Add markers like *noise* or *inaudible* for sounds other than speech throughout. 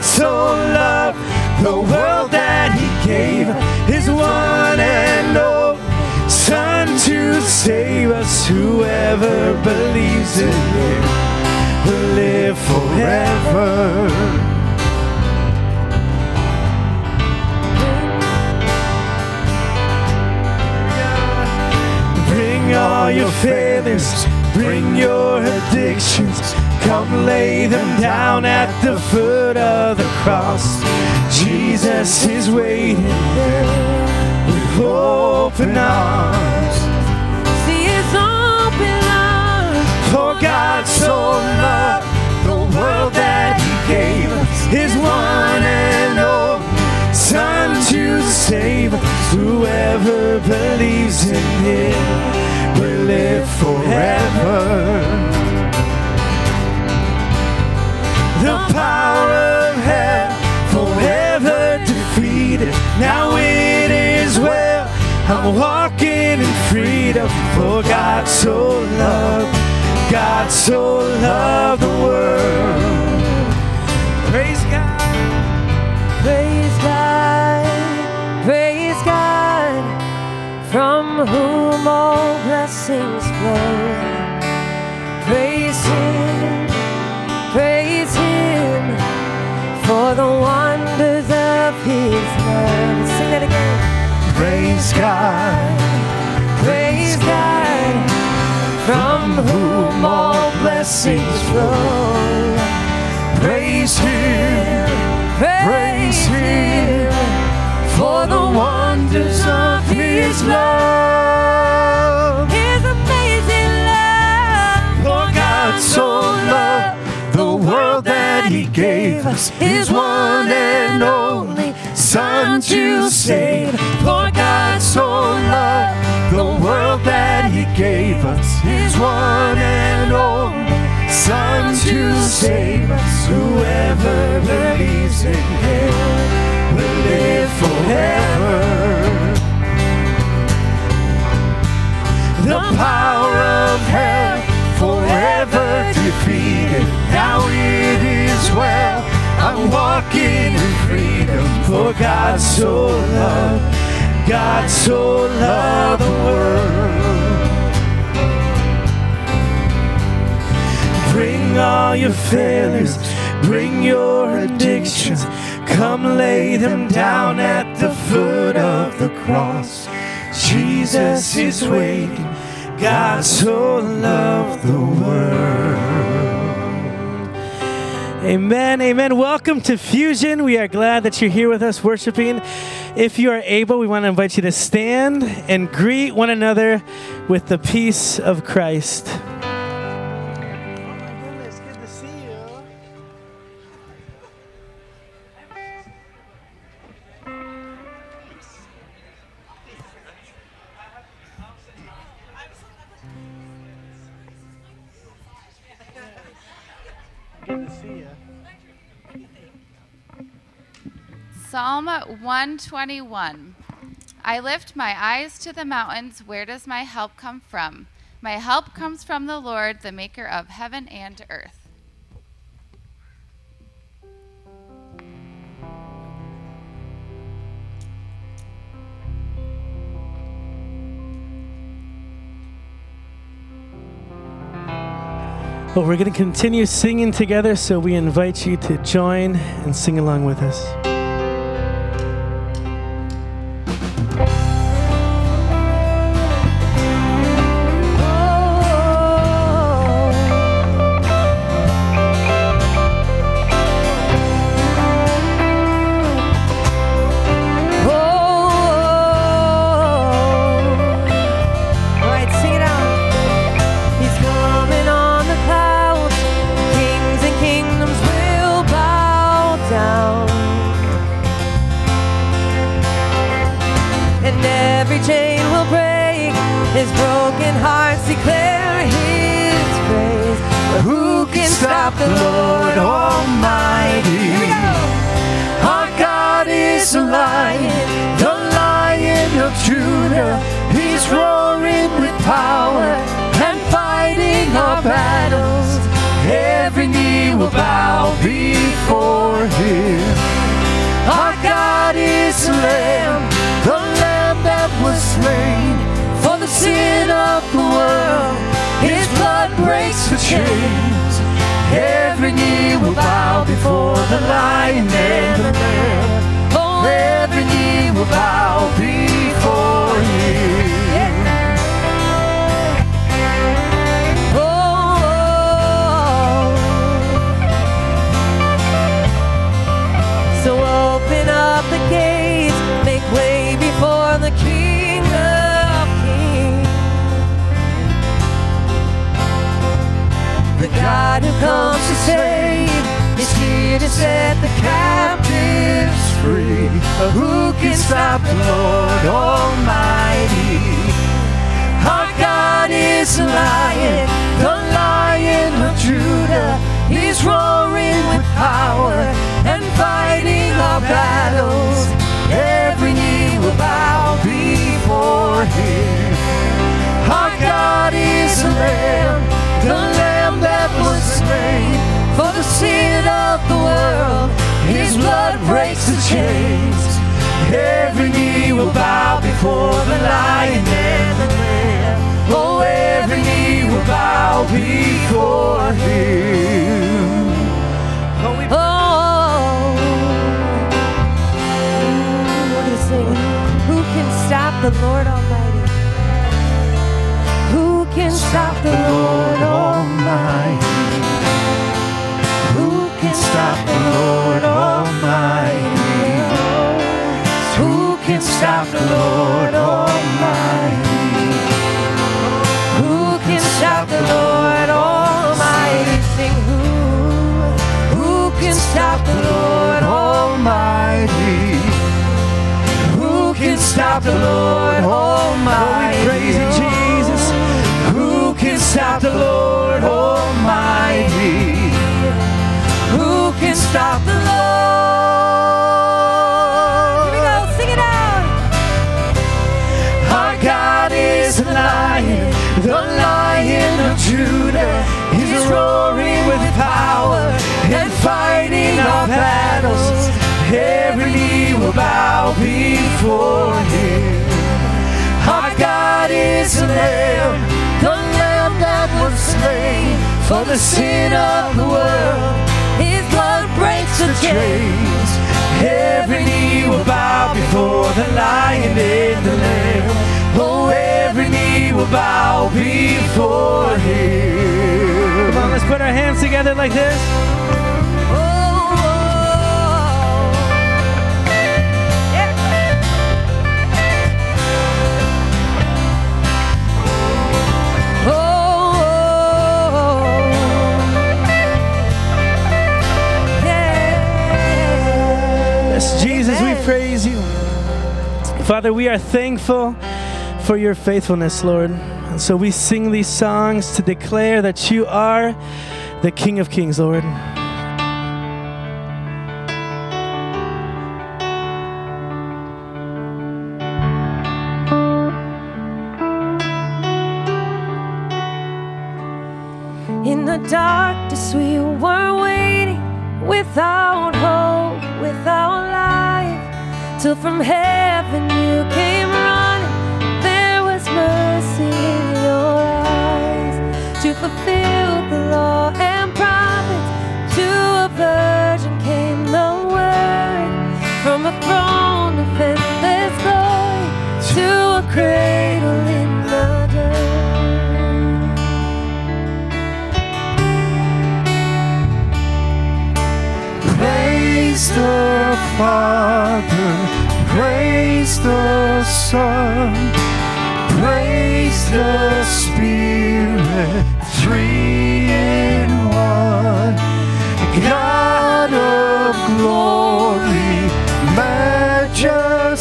God so loved the world that he gave his one and only Son to save us. Whoever believes in him will live forever. Bring all your failures, bring your addictions. Come lay them down at the foot of the cross. Jesus is waiting there with open arms. See his open arms. For God so loved the world that he gave us his one and only Son to save us. Whoever believes in him will live forever. The power of hell forever defeated. Now it is well. I'm walking in freedom. For God so loved, God so loved the world. Praise God. Praise God, praise God, from whom all blessings flow. Praise Him, for the wonders of His love. Sing that again. Praise God. Praise God, from whom all blessings flow. Praise Him. Praise Him for the wonders of His love. His amazing love. For God so world that He gave us His one and only Son to save. For God so loved the world that He gave us His one and only Son to save us. Whoever believes in Him will live forever. The power of hell forever defeated. Now well. I'm walking in freedom. For God so loved, God so loved the world. Bring all your failures, bring your addictions. Come lay them down at the foot of the cross. Jesus is waiting. God so loved the world. Amen, amen. Welcome to Fusion. We are glad that you're here with us worshiping. If you are able, we want to invite you to stand and greet one another with the peace of Christ. Psalm 121. I lift my eyes to the mountains. Where does my help come from? My help comes from the Lord, the maker of heaven and earth. Well, we're going to continue singing together, so we invite you to join and sing along with us. Chains. Every knee will bow before the lion and the lamb. Oh, every knee will bow comes to save is here to set the captives free. Who can stop the Lord Almighty? Our God is a lion, the lion of Judah. He's roaring with power and fighting our battles. Every knee will bow before him. Our God is a lamb, the lamb that was slain for the sin of the world. His blood breaks the chains. Every knee will bow before the lion and the lamb. Oh, every knee will bow before him. Oh, we Oh, we're. Who can stop the Lord Almighty? Can stop the Lord Almighty? Who can stop the Lord Almighty? Who can stop the Lord Almighty? Who can stop the Lord Almighty? Sing who? Who can stop the Lord Almighty? Who can stop the Lord Almighty? Oh, we praise Jesus. Stop the Lord Almighty? Who can stop the Lord? Here we go, sing it out. Our God is a lion, the lion of Judah. He's roaring with power and fighting our battles. Every knee will bow before him. Our God is a lamb, slain for the sin of the world. His blood breaks the chains. Every knee will bow before the lion and the lamb. Oh, every knee will bow before him. Come on, let's put our hands together like this. Father, we are thankful for your faithfulness, Lord. And so we sing these songs to declare that you are the King of Kings, Lord. In the darkness, we were waiting without hope, without life. Till from heaven to fulfill the law and prophets. To a virgin came the word from a throne of endless glory to a cradle in the dirt. Praise the Father, praise the Son, praise the Spirit, three in one. God of glory, majesty,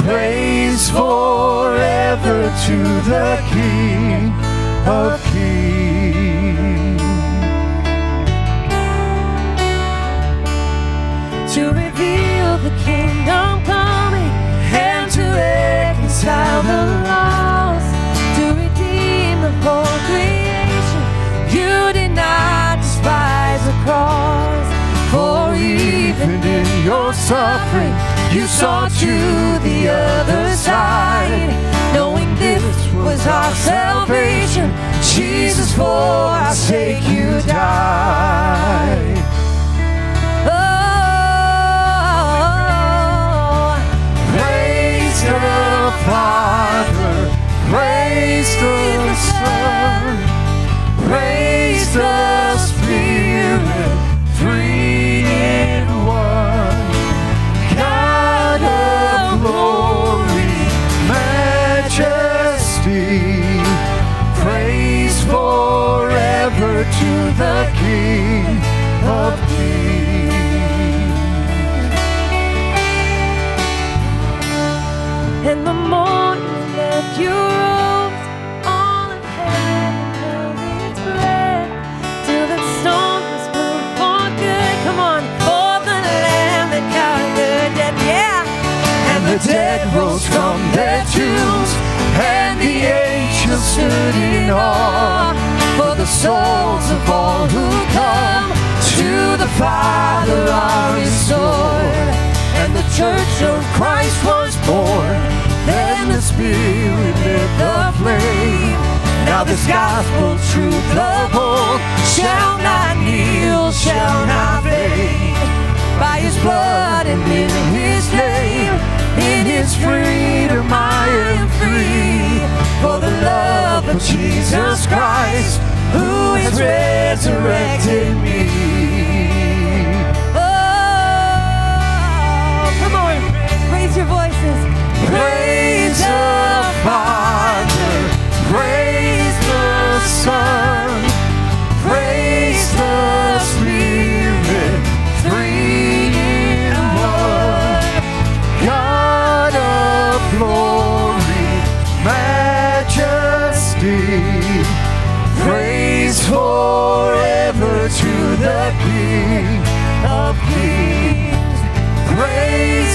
praise forever to the King of your suffering, you saw to the other side. knowing this was our salvation. Jesus, for our sake you died. Oh, Praise the Father, praise the Son, praise the Spirit, King of Kings. In the morning you rose, all held its breath till was for good. Come on, for the Lamb that conquered death, yeah. And the dead rose from their tombs, and the angels stood in awe for the souls of all who come to the Father are restored. And the church of Christ was born. Then the Spirit lit the flame. Now this gospel truth of old shall not kneel, shall not fade. By his blood and in his name, in his freedom I am free. For the love of Jesus Christ, who has resurrected me. Oh, come on, raise your voices. Praise the Father, praise the Son,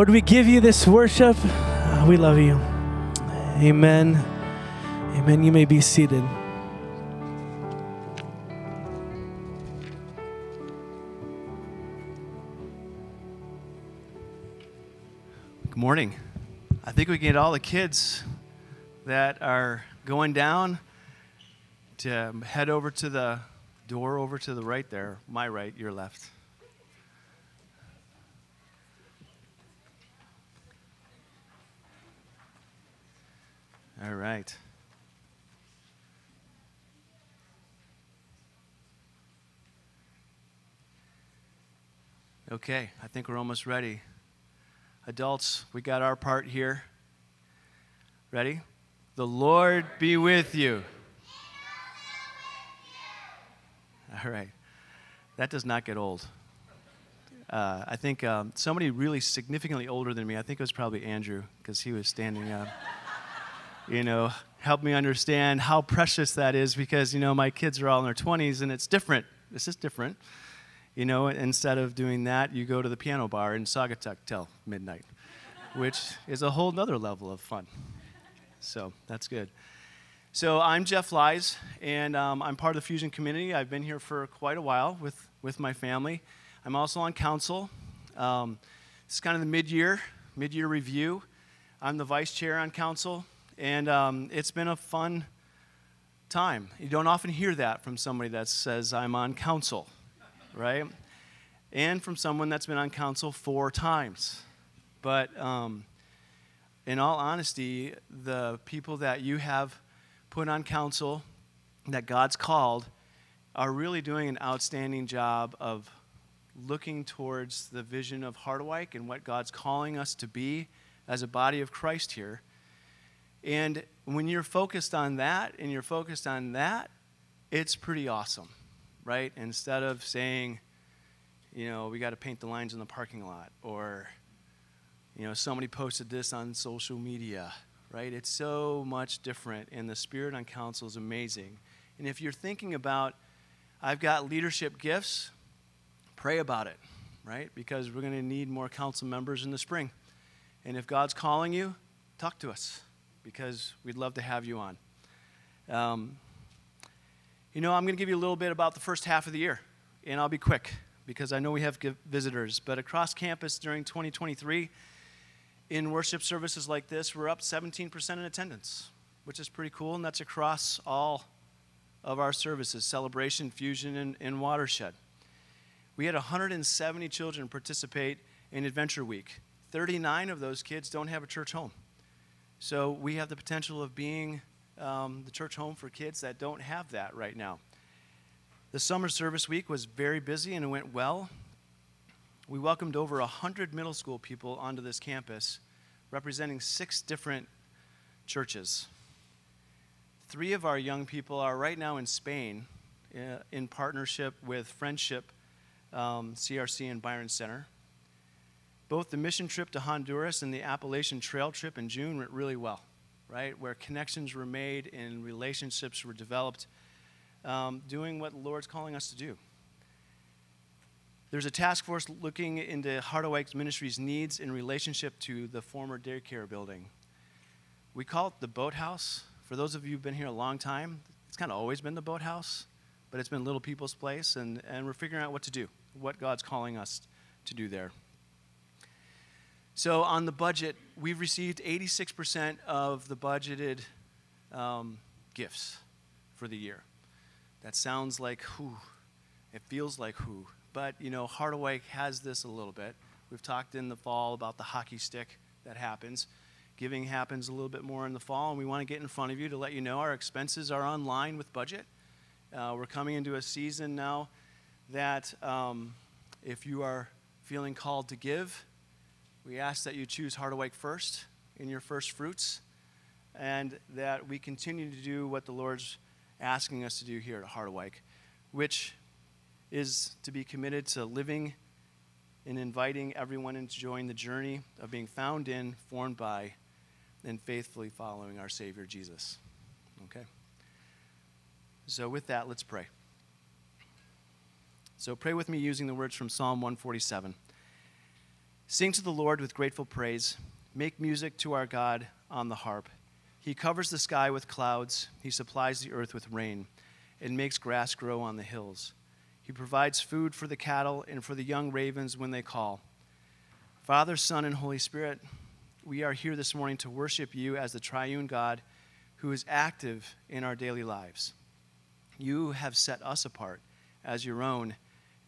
Lord, we give you this worship. We love you. Amen. Amen. You may be seated. Good morning. I think we can get all the kids that are going down to head over to the door over to the right there. My right, your left. All right. Okay, I think we're almost ready. Adults, we got our part here. Ready? The Lord be with you. All right. That does not get old. Uh, I think um, somebody really significantly older than me, I think it was probably Andrew, because he was standing up. You know, help me understand how precious that is because, you know, my kids are all in their 20s and it's different. This is different. You know, instead of doing that, you go to the piano bar in Saugatuck till midnight, which is a whole nother level of fun. So that's good. So I'm Jeff Lies, and um, I'm part of the Fusion community. I've been here for quite a while with, with my family. I'm also on council. Um, is kind of the mid-year, mid-year review. I'm the vice chair on council, and um, it's been a fun time. You don't often hear that from somebody that says, I'm on council, right? And from someone that's been on council four times. But um, in all honesty, the people that you have put on council that God's called are really doing an outstanding job of looking towards the vision of Harderwyk and what God's calling us to be as a body of Christ here. And when you're focused on that and you're focused on that, it's pretty awesome, right? Instead of saying, you know, we got to paint the lines in the parking lot or, you know, somebody posted this on social media, right? It's so much different, and the spirit on council is amazing. And if you're thinking about, I've got leadership gifts, pray about it, right? Because we're going to need more council members in the spring. And if God's calling you, talk to us because we'd love to have you on. Um, you know, I'm going to give you a little bit about the first half of the year, and I'll be quick because I know we have visitors. But across campus during 2023, in worship services like this, we're up 17% in attendance, which is pretty cool, and that's across all of our services celebration, fusion, and, and watershed. We had 170 children participate in Adventure Week. 39 of those kids don't have a church home. So we have the potential of being um, the church home for kids that don't have that right now. The summer service week was very busy and it went well. We welcomed over 100 middle school people onto this campus, representing six different churches. Three of our young people are right now in Spain uh, in partnership with Friendship um, CRC and Byron Center. Both the mission trip to Honduras and the Appalachian Trail trip in June went really well, right? Where connections were made and relationships were developed, um, doing what the Lord's calling us to do. There's a task force looking into Harderwyk Ministries' needs in relationship to the former daycare building. We call it the boathouse. For those of you who've been here a long time, it's kind of always been the boathouse, but it's been little people's place, and, and we're figuring out what to do, what God's calling us to do there. So on the budget, we've received 86% of the budgeted um, gifts for the year. That sounds like who? It feels like who? But you know, Harderwyk has this a little bit. We've talked in the fall about the hockey stick that happens. Giving happens a little bit more in the fall, and we want to get in front of you to let you know our expenses are on line with budget. Uh, we're coming into a season now that um, if you are feeling called to give, we ask that you choose Harderwyk first in your first fruits, and that we continue to do what the Lord's asking us to do here at Harderwyk, which is to be committed to living and inviting everyone to join the journey of being found in, formed by, and faithfully following our Savior Jesus. Okay? So, with that, let's pray. So, pray with me using the words from Psalm 147. Sing to the Lord with grateful praise. Make music to our God on the harp. He covers the sky with clouds. He supplies the earth with rain and makes grass grow on the hills. He provides food for the cattle and for the young ravens when they call. Father, Son, and Holy Spirit, we are here this morning to worship you as the triune God who is active in our daily lives. You have set us apart as your own,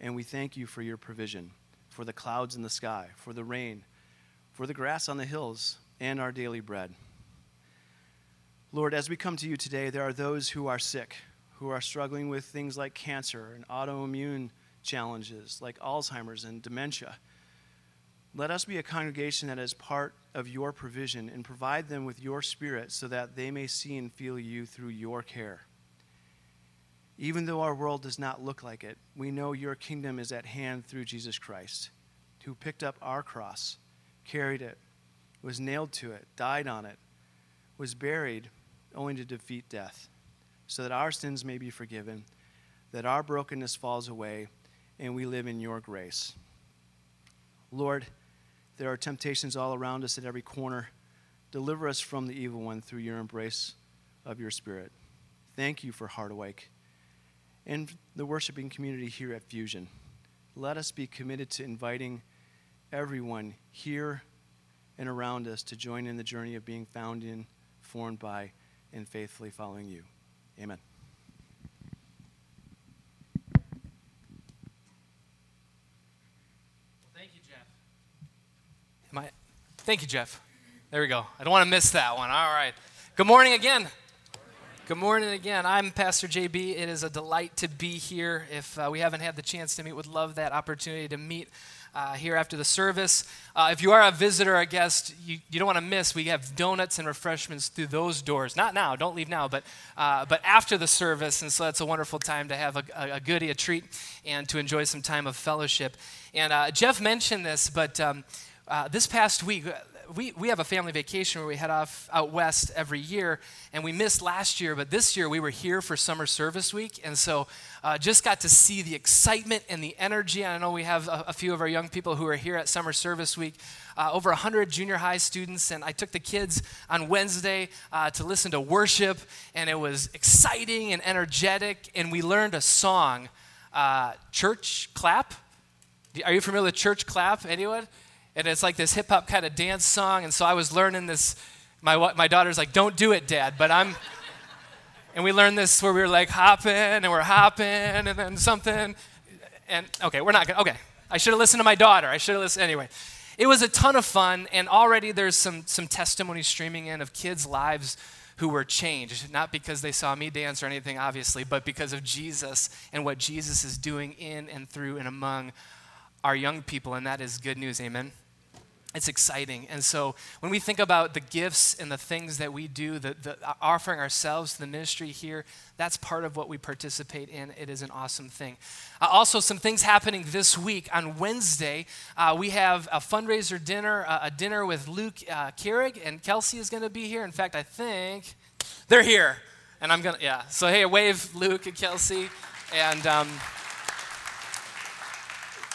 and we thank you for your provision for the clouds in the sky, for the rain, for the grass on the hills, and our daily bread. Lord, as we come to you today, there are those who are sick, who are struggling with things like cancer and autoimmune challenges, like Alzheimer's and dementia. Let us be a congregation that is part of your provision and provide them with your spirit so that they may see and feel you through your care. Even though our world does not look like it, we know your kingdom is at hand through Jesus Christ, who picked up our cross, carried it, was nailed to it, died on it, was buried only to defeat death, so that our sins may be forgiven, that our brokenness falls away, and we live in your grace. Lord, there are temptations all around us at every corner. Deliver us from the evil one through your embrace of your Spirit. Thank you for Harderwyk and the worshiping community here at Fusion. Let us be committed to inviting everyone here and around us to join in the journey of being found in, formed by, and faithfully following you. Amen. Thank you, Jeff. Thank you, Jeff. There we go. I don't want to miss that one. All right. Good morning again. Good morning again. I'm Pastor JB. It is a delight to be here. If uh, we haven't had the chance to meet, would love that opportunity to meet uh, here after the service. Uh, if you are a visitor, a guest, you, you don't want to miss. We have donuts and refreshments through those doors. Not now, don't leave now, but, uh, but after the service. And so that's a wonderful time to have a, a, goodie, a treat, and to enjoy some time of fellowship. And uh, Jeff mentioned this, but um, uh, this past week, we, we have a family vacation where we head off out west every year, and we missed last year, but this year we were here for summer service week, and so uh, just got to see the excitement and the energy. I know we have a, a, few of our young people who are here at summer service week, uh, over 100 junior high students, and I took the kids on Wednesday uh, to listen to worship, and it was exciting and energetic, and we learned a song, uh, Church Clap. Are you familiar with Church Clap? Anyone? And it's like this hip hop kind of dance song. And so I was learning this. My, my daughter's like, don't do it, Dad. But I'm, *laughs* and we learned this where we were like hopping and we're hopping and then something. And okay, we're not gonna, okay. I should have listened to my daughter. I should have listened. Anyway, it was a ton of fun. And already there's some, some testimony streaming in of kids' lives who were changed, not because they saw me dance or anything, obviously, but because of Jesus and what Jesus is doing in and through and among our young people. And that is good news. Amen it's exciting. And so when we think about the gifts and the things that we do, the, the, offering ourselves to the ministry here, that's part of what we participate in. It is an awesome thing. Uh, also, some things happening this week. On Wednesday, uh, we have a fundraiser dinner, uh, a dinner with Luke uh, Keurig, and Kelsey is going to be here. In fact, I think they're here. And I'm going to, yeah. So, hey, wave Luke and Kelsey. And, um,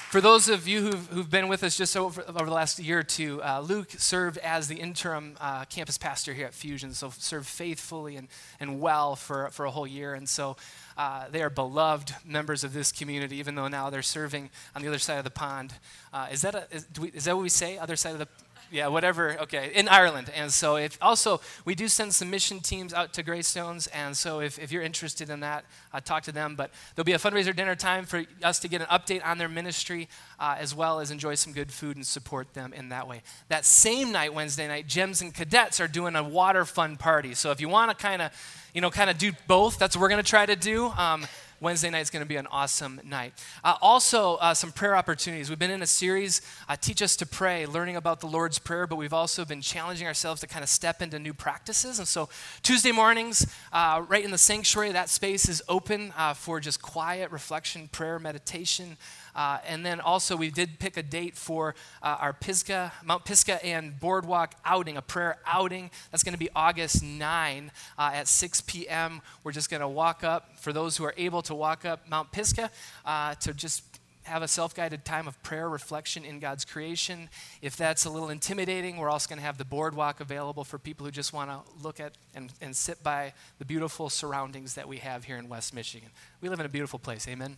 for those of you who've, who've been with us just over, over the last year or two, uh, Luke served as the interim uh, campus pastor here at Fusion, so served faithfully and, and well for, for a whole year. And so uh, they are beloved members of this community, even though now they're serving on the other side of the pond. Uh, is, that a, is, we, is that what we say, other side of the yeah, whatever. Okay, in Ireland. And so, if also we do send some mission teams out to Greystones, and so if, if you're interested in that, uh, talk to them. But there'll be a fundraiser dinner time for us to get an update on their ministry, uh, as well as enjoy some good food and support them in that way. That same night, Wednesday night, Gems and Cadets are doing a water fun party. So if you want to kind of, you know, kind of do both, that's what we're going to try to do. Um, Wednesday night is going to be an awesome night. Uh, also, uh, some prayer opportunities. We've been in a series, uh, Teach Us to Pray, learning about the Lord's Prayer, but we've also been challenging ourselves to kind of step into new practices. And so, Tuesday mornings, uh, right in the sanctuary, that space is open uh, for just quiet reflection, prayer, meditation. Uh, and then also, we did pick a date for uh, our Pisgah, Mount Pisgah and Boardwalk outing, a prayer outing. That's going to be August 9 uh, at 6 p.m. We're just going to walk up, for those who are able to walk up Mount Pisgah, uh, to just have a self guided time of prayer reflection in God's creation. If that's a little intimidating, we're also going to have the boardwalk available for people who just want to look at and, and sit by the beautiful surroundings that we have here in West Michigan. We live in a beautiful place, amen?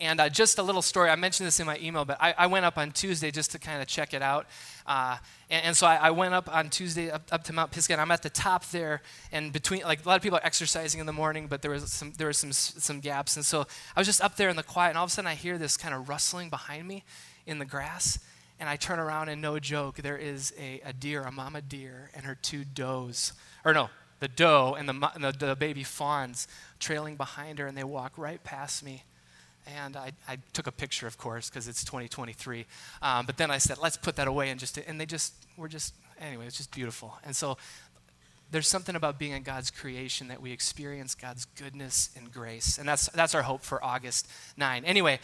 And uh, just a little story, I mentioned this in my email, but I, I went up on Tuesday just to kind of check it out. Uh, and, and, so I, I, went up on Tuesday up, up, to Mount Pisgah, and I'm at the top there, and between, like a lot of people are exercising in the morning, but there was some, there was some, some gaps. And so I was just up there in the quiet, and all of a sudden I hear this kind of rustling behind me in the grass. And I turn around, and no joke, there is a, a deer, a mama deer, and her two does. Or no, the doe and the, the, the baby fawns trailing behind her, and they walk right past me and I, I, took a picture, of course, because it's 2023. Um, but then I said, let's put that away and just, and they just, were just, anyway, it's just beautiful. And so there's something about being in God's creation that we experience God's goodness and grace. And that's, that's our hope for August 9. Anyway,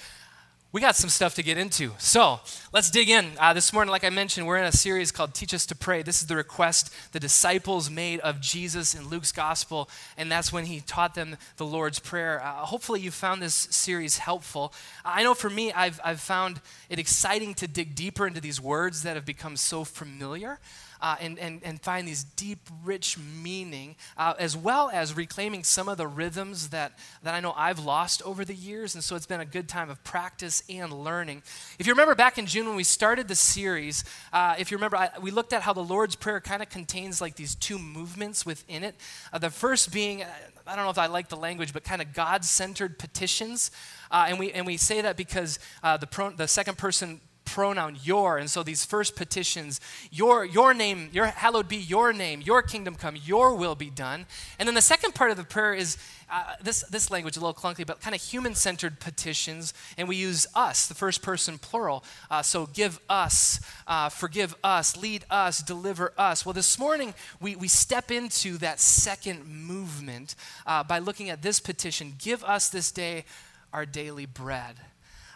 we got some stuff to get into. So let's dig in. Uh, this morning, like I mentioned, we're in a series called Teach Us to Pray. This is the request the disciples made of Jesus in Luke's gospel, and that's when he taught them the Lord's Prayer. Uh, hopefully, you found this series helpful. I know for me, I've, I've found it exciting to dig deeper into these words that have become so familiar uh, and, and, and find these deep, rich meaning, uh, as well as reclaiming some of the rhythms that, that I know I've lost over the years. And so it's been a good time of practice and learning. If you remember back in June when we started the series, uh, if you remember, I, we looked at how the Lord's Prayer kind of contains like these two movements within it. Uh, the first being, I don't know if I like the language, but kind of God centered petitions. Uh, and, we, and we say that because uh, the, pro- the second person pronoun your. And so these first petitions, your, your name, your hallowed be your name, your kingdom come, your will be done. And then the second part of the prayer is uh, this, this language a little clunky, but kind of human centered petitions. And we use us, the first person plural. Uh, so give us, uh, forgive us, lead us, deliver us. Well, this morning we, we step into that second movement uh, by looking at this petition Give us this day our daily bread.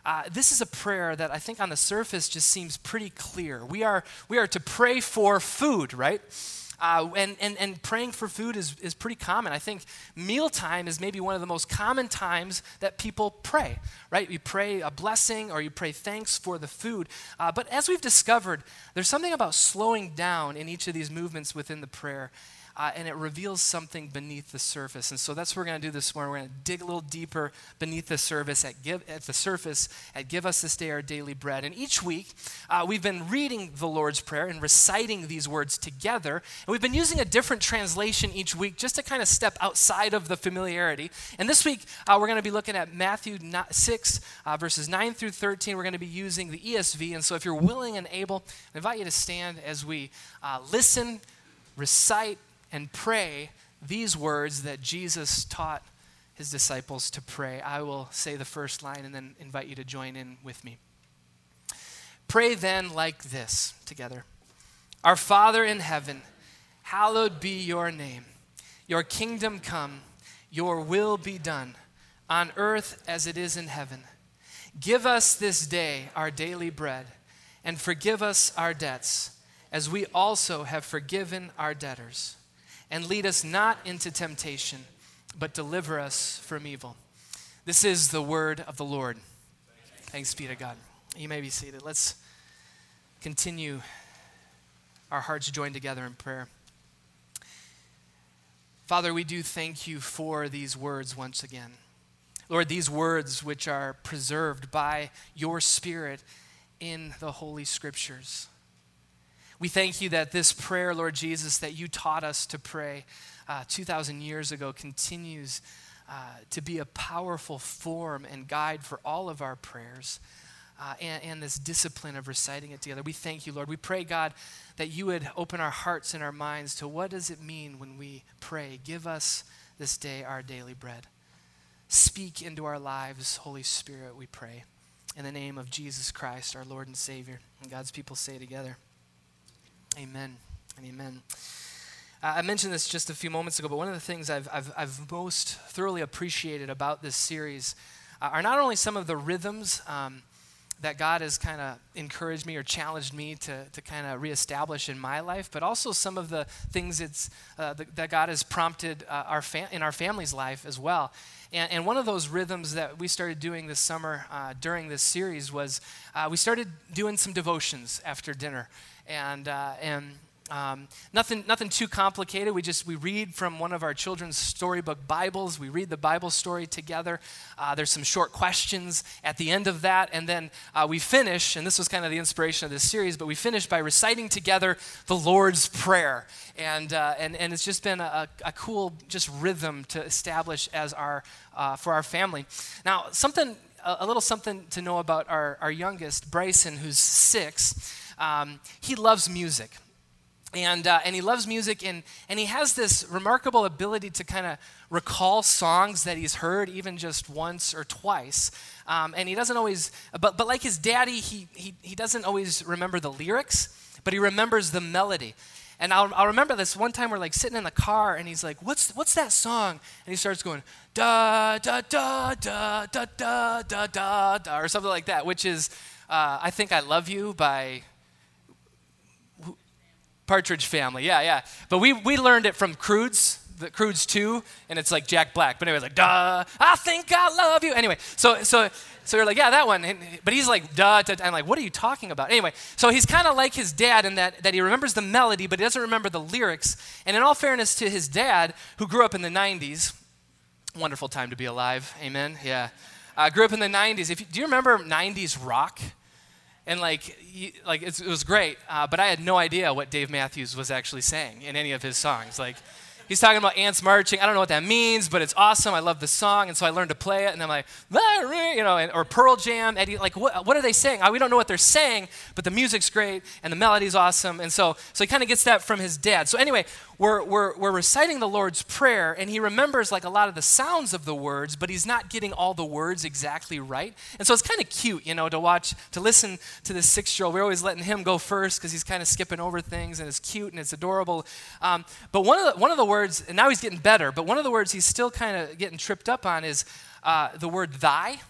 Uh, this is a prayer that I think on the surface just seems pretty clear. We are, we are to pray for food, right? Uh, and, and, and praying for food is, is pretty common. I think mealtime is maybe one of the most common times that people pray, right? You pray a blessing or you pray thanks for the food. Uh, but as we've discovered, there's something about slowing down in each of these movements within the prayer uh, and it reveals something beneath the surface. And so that's what we're going to do this morning. We're going to dig a little deeper beneath the surface at give at the surface at give us this day our daily bread. And each week uh, we've been reading the Lord's prayer and reciting these words together. And we've been using a different translation each week just to kind of step outside of the familiarity. And this week uh, we're going to be looking at Matthew 6 uh, verses 9 through 13. We're going to be using the ESV. And so if you're willing and able, I invite you to stand as we uh, listen, recite and pray these words that Jesus taught his disciples to pray. I will say the first line and then invite you to join in with me. Pray then like this together Our Father in heaven, hallowed be your name. Your kingdom come, your will be done, on earth as it is in heaven. Give us this day our daily bread, and forgive us our debts, as we also have forgiven our debtors and lead us not into temptation, but deliver us from evil. This is the word of the Lord. Thanks be to God. You may be seated. Let's continue our hearts joined together in prayer. Father, we do thank you for these words once again. Lord, these words which are preserved by your Spirit in the Holy Scriptures. We thank you that this prayer, Lord Jesus, that you taught us to pray uh, 2,000 years ago continues uh, to be a powerful form and guide for all of our prayers. Uh, and, and, this discipline of reciting it together. We thank you, Lord. We pray, God, that you would open our hearts and our minds to what does it mean when we pray, give us this day our daily bread. Speak into our lives, Holy Spirit, we pray. In the name of Jesus Christ, our Lord and Savior. And God's people say together. Amen and amen. I mentioned this just a few moments ago, but one of the things I've, I've, I've most thoroughly appreciated about this series uh, are not only some of the rhythms um, that God has kind of encouraged me or challenged me to, to kind of reestablish in my life, but also some of the things it's, uh, the, that God has prompted uh, our fam- in our family's life as well. And, and, one of those rhythms that we started doing this summer uh, during this series was uh, we started doing some devotions after dinner and uh, and um, nothing, nothing too complicated. We just we read from one of our children's storybook Bibles. We read the Bible story together. Uh, there's some short questions at the end of that, and then uh, we finish. And this was kind of the inspiration of this series. But we finish by reciting together the Lord's Prayer, and uh, and and it's just been a, a, cool just rhythm to establish as our uh, for our family. Now something a little something to know about our, our youngest Bryson, who's six um, he loves music. And, uh, and he loves music, and, and he has this remarkable ability to kind of recall songs that he's heard even just once or twice. Um, and he doesn't always, but, but like his daddy, he, he, he doesn't always remember the lyrics, but he remembers the melody. And I'll, I'll remember this one time we're like sitting in the car and he's like, what's, what's that song? And he starts going, da, da, da, da, da, da, da, da, da, or something like that, which is, uh, I Think I Love You by Partridge Family, yeah, yeah. But we, we learned it from Croods, the Croods 2, and it's like Jack Black. But anyway, like, duh, I think I love you. Anyway, so, so, so you're like, yeah, that one. And, but he's like, duh, duh, I'm like, what are you talking about? Anyway, so he's kind of like his dad in that, that he remembers the melody, but he doesn't remember the lyrics. And in all fairness to his dad, who grew up in the 90s, wonderful time to be alive, amen, yeah. Uh, grew up in the 90s. If you, do you remember 90s rock? And like like it was great uh, but i had no idea what dave matthews was actually saying in any of his songs. Like he's talking about ants marching. I don't know what that means, but it's awesome. I love the song, and so I learned to play it. And I'm like, you know, or Pearl Jam, Eddie, like, what, what are they saying? We don't know what they're saying, but the music's great and the melody's awesome. And so, so he kind of gets that from his dad. So anyway, we're, we're, we're reciting the Lord's Prayer, and he remembers like a lot of the sounds of the words, but he's not getting all the words exactly right. And so it's kind of cute, you know, to watch, to listen to this six year old. We're always letting him go first because he's kind of skipping over things, and it's cute and it's adorable. Um, but one of, the, one of the words, and now he's getting better, but one of the words he's still kind of getting tripped up on is uh, the word thy.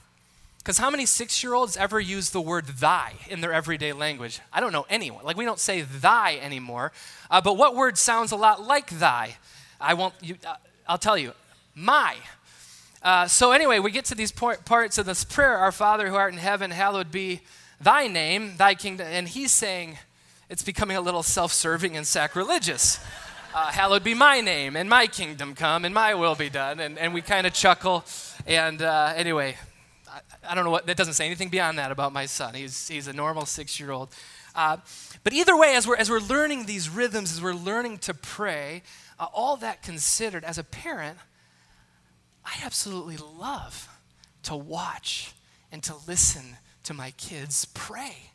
Because how many six year olds ever use the word thy in their everyday language? I don't know anyone. Like, we don't say thy anymore. Uh, but what word sounds a lot like thy? I won't, you, uh, I'll tell you, my. Uh, so, anyway, we get to these parts of this prayer Our Father who art in heaven, hallowed be thy name, thy kingdom. And he's saying it's becoming a little self serving and sacrilegious. Uh, hallowed be my name, and my kingdom come, and my will be done. And, and we kind of chuckle. And uh, anyway, I, don't know what, that doesn't say anything beyond that about my son. He's, he's a normal six year old. Uh, but either way, as we're, as we're learning these rhythms, as we're learning to pray, uh, all that considered, as a parent, I absolutely love to watch and to listen to my kids pray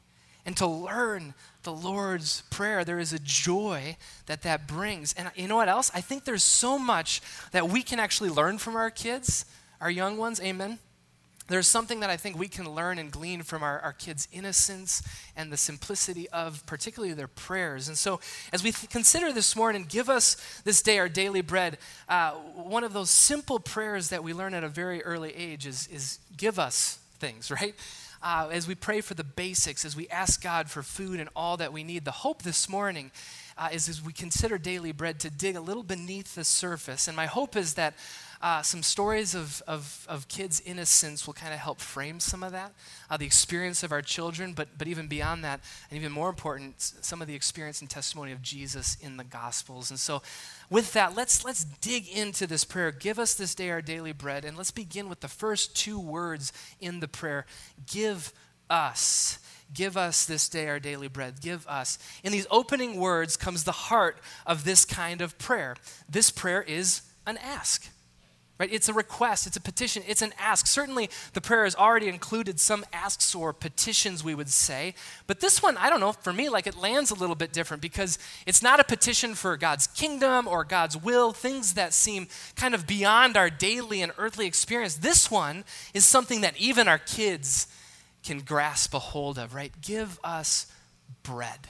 and to learn the Lord's Prayer. There is a joy that that brings. And you know what else? I think there's so much that we can actually learn from our kids, our young ones. Amen there's something that I think we can learn and glean from our, our kids' innocence and the simplicity of particularly their prayers. And so, as we th- consider this morning, give us this day our daily bread, uh, one of those simple prayers that we learn at a very early age is, is give us things, *laughs* right? Uh, as we pray for the basics, as we ask God for food and all that we need, the hope this morning uh, is as we consider daily bread to dig a little beneath the surface. And my hope is that uh, some stories of, of, of kids' innocence will kind of help frame some of that, uh, the experience of our children, but, but even beyond that, and even more important, some of the experience and testimony of Jesus in the Gospels. And so, with that, let's, let's dig into this prayer. Give us this day our daily bread, and let's begin with the first two words in the prayer Give us. Give us this day our daily bread. Give us. In these opening words comes the heart of this kind of prayer. This prayer is an ask. Right? It's a request, it's a petition, it's an ask. Certainly, the prayer has already included some asks or petitions, we would say. But this one, I don't know, for me, like it lands a little bit different because it's not a petition for God's kingdom or God's will, things that seem kind of beyond our daily and earthly experience. This one is something that even our kids can grasp a hold of, right? Give us bread.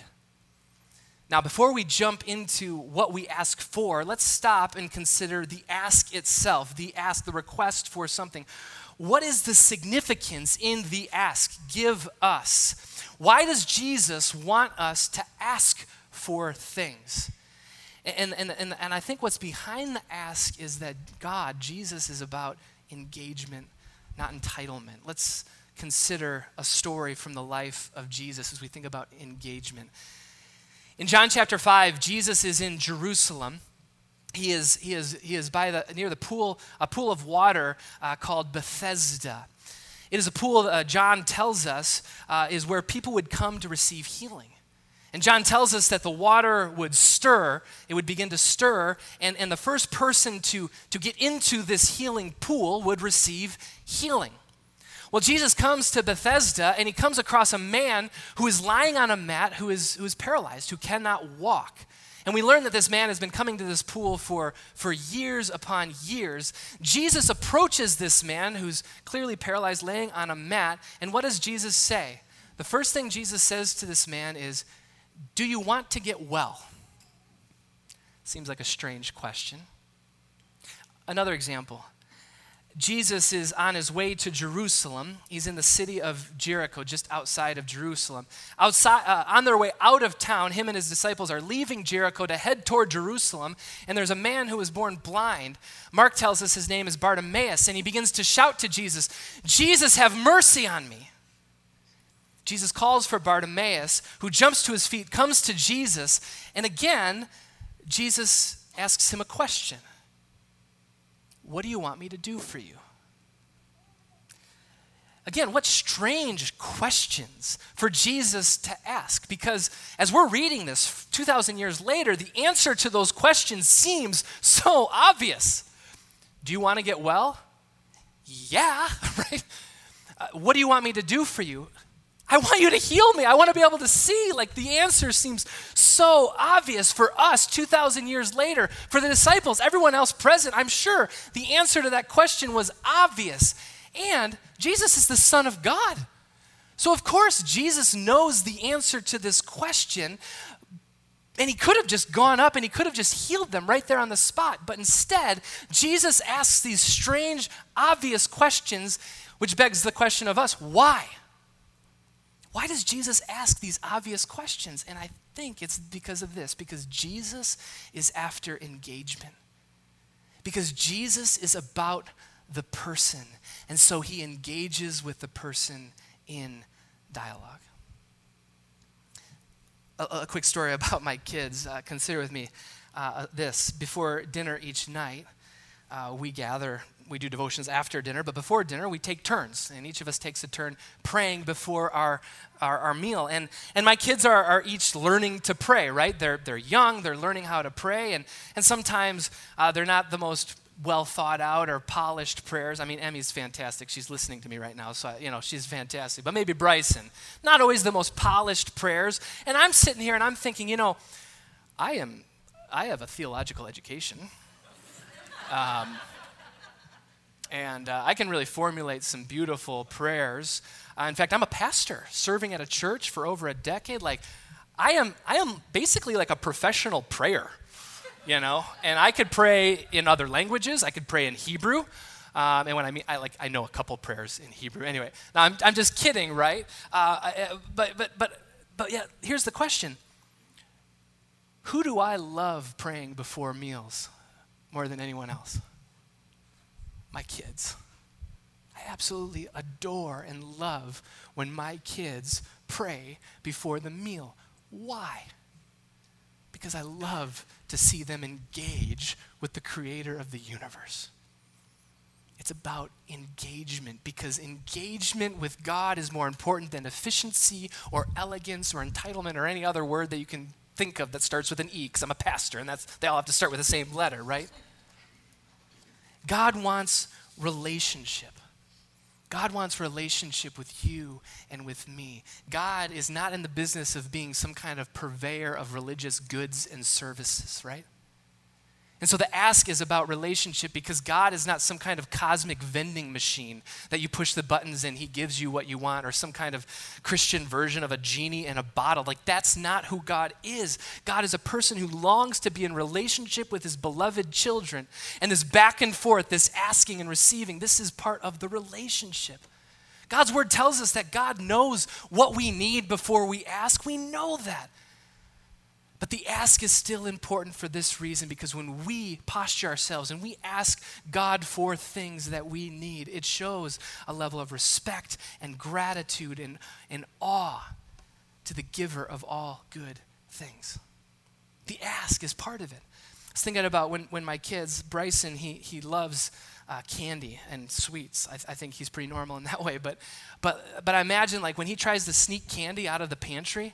Now, before we jump into what we ask for, let's stop and consider the ask itself, the ask, the request for something. What is the significance in the ask? Give us. Why does Jesus want us to ask for things? And, and, and, and I think what's behind the ask is that God, Jesus, is about engagement, not entitlement. Let's consider a story from the life of Jesus as we think about engagement. In John chapter 5, Jesus is in Jerusalem. He is, he is, he is by the, near the pool, a pool of water uh, called Bethesda. It is a pool, uh, John tells us, uh, is where people would come to receive healing. And John tells us that the water would stir, it would begin to stir, and, and the first person to, to get into this healing pool would receive healing. Well, Jesus comes to Bethesda and he comes across a man who is lying on a mat who is, who is paralyzed, who cannot walk. And we learn that this man has been coming to this pool for, for years upon years. Jesus approaches this man who's clearly paralyzed, laying on a mat. And what does Jesus say? The first thing Jesus says to this man is, Do you want to get well? Seems like a strange question. Another example Jesus is on his way to Jerusalem. He's in the city of Jericho, just outside of Jerusalem. Outside, uh, on their way out of town, him and his disciples are leaving Jericho to head toward Jerusalem. And there's a man who was born blind. Mark tells us his name is Bartimaeus, and he begins to shout to Jesus, Jesus, have mercy on me. Jesus calls for Bartimaeus, who jumps to his feet, comes to Jesus, and again, Jesus asks him a question what do you want me to do for you? Again, what strange questions for Jesus to ask. Because as we're reading this 2,000 years later, the answer to those questions seems so obvious. Do you want to get well? Yeah, *laughs* right? Uh, what do you want me to do for you? I want you to heal me. I want to be able to see. Like the answer seems so obvious for us 2,000 years later. For the disciples, everyone else present, I'm sure the answer to that question was obvious. And Jesus is the Son of God. So, of course, Jesus knows the answer to this question. And he could have just gone up and he could have just healed them right there on the spot. But instead, Jesus asks these strange, obvious questions, which begs the question of us why? Why does Jesus ask these obvious questions? And I think it's because of this because Jesus is after engagement. Because Jesus is about the person. And so he engages with the person in dialogue. A, a quick story *laughs* about my kids. Uh, consider with me uh, this. Before dinner each night, uh, we gather, we do devotions after dinner, but before dinner, we take turns. And each of us takes a turn praying before our, our, our meal. And, and my kids are, are each learning to pray, right? They're, they're young, they're learning how to pray. And, and sometimes uh, they're not the most well thought out or polished prayers. I mean, Emmy's fantastic. She's listening to me right now, so I, you know she's fantastic. But maybe Bryson, not always the most polished prayers. And I'm sitting here and I'm thinking, you know, I am, I have a theological education, um, and uh, I can really formulate some beautiful prayers. Uh, in fact, I'm a pastor serving at a church for over a decade. Like, I am, I am basically like a professional prayer you know, and I could pray in other languages. I could pray in Hebrew. Um, and when I mean, I like, I know a couple prayers in Hebrew. Anyway, now I'm, I'm just kidding, right? Uh, but, but, but, but yeah, here's the question. Who do I love praying before meals more than anyone else? My kids. I absolutely adore and love when my kids pray before the meal. Why? Because I love to see them engage with the creator of the universe. It's about engagement because engagement with God is more important than efficiency or elegance or entitlement or any other word that you can think of that starts with an E because I'm a pastor and that's, they all have to start with the same letter, right? God wants relationship. God wants relationship with you and with me. God is not in the business of being some kind of purveyor of religious goods and services, right? And so the ask is about relationship because God is not some kind of cosmic vending machine that you push the buttons and he gives you what you want or some kind of Christian version of a genie in a bottle. Like that's not who God is. God is a person who longs to be in relationship with his beloved children. And this back and forth, this asking and receiving, this is part of the relationship. God's word tells us that God knows what we need before we ask. We know that. But the ask is still important for this reason because when we posture ourselves and we ask God for things that we need, it shows a level of respect and gratitude and, and awe to the giver of all good things. The ask is part of it. I was thinking about when, when my kids, Bryson, he, he loves uh, candy and sweets. I, I, think he's pretty normal in that *laughs* way. But, but, but I imagine like when he tries to sneak candy out of the pantry,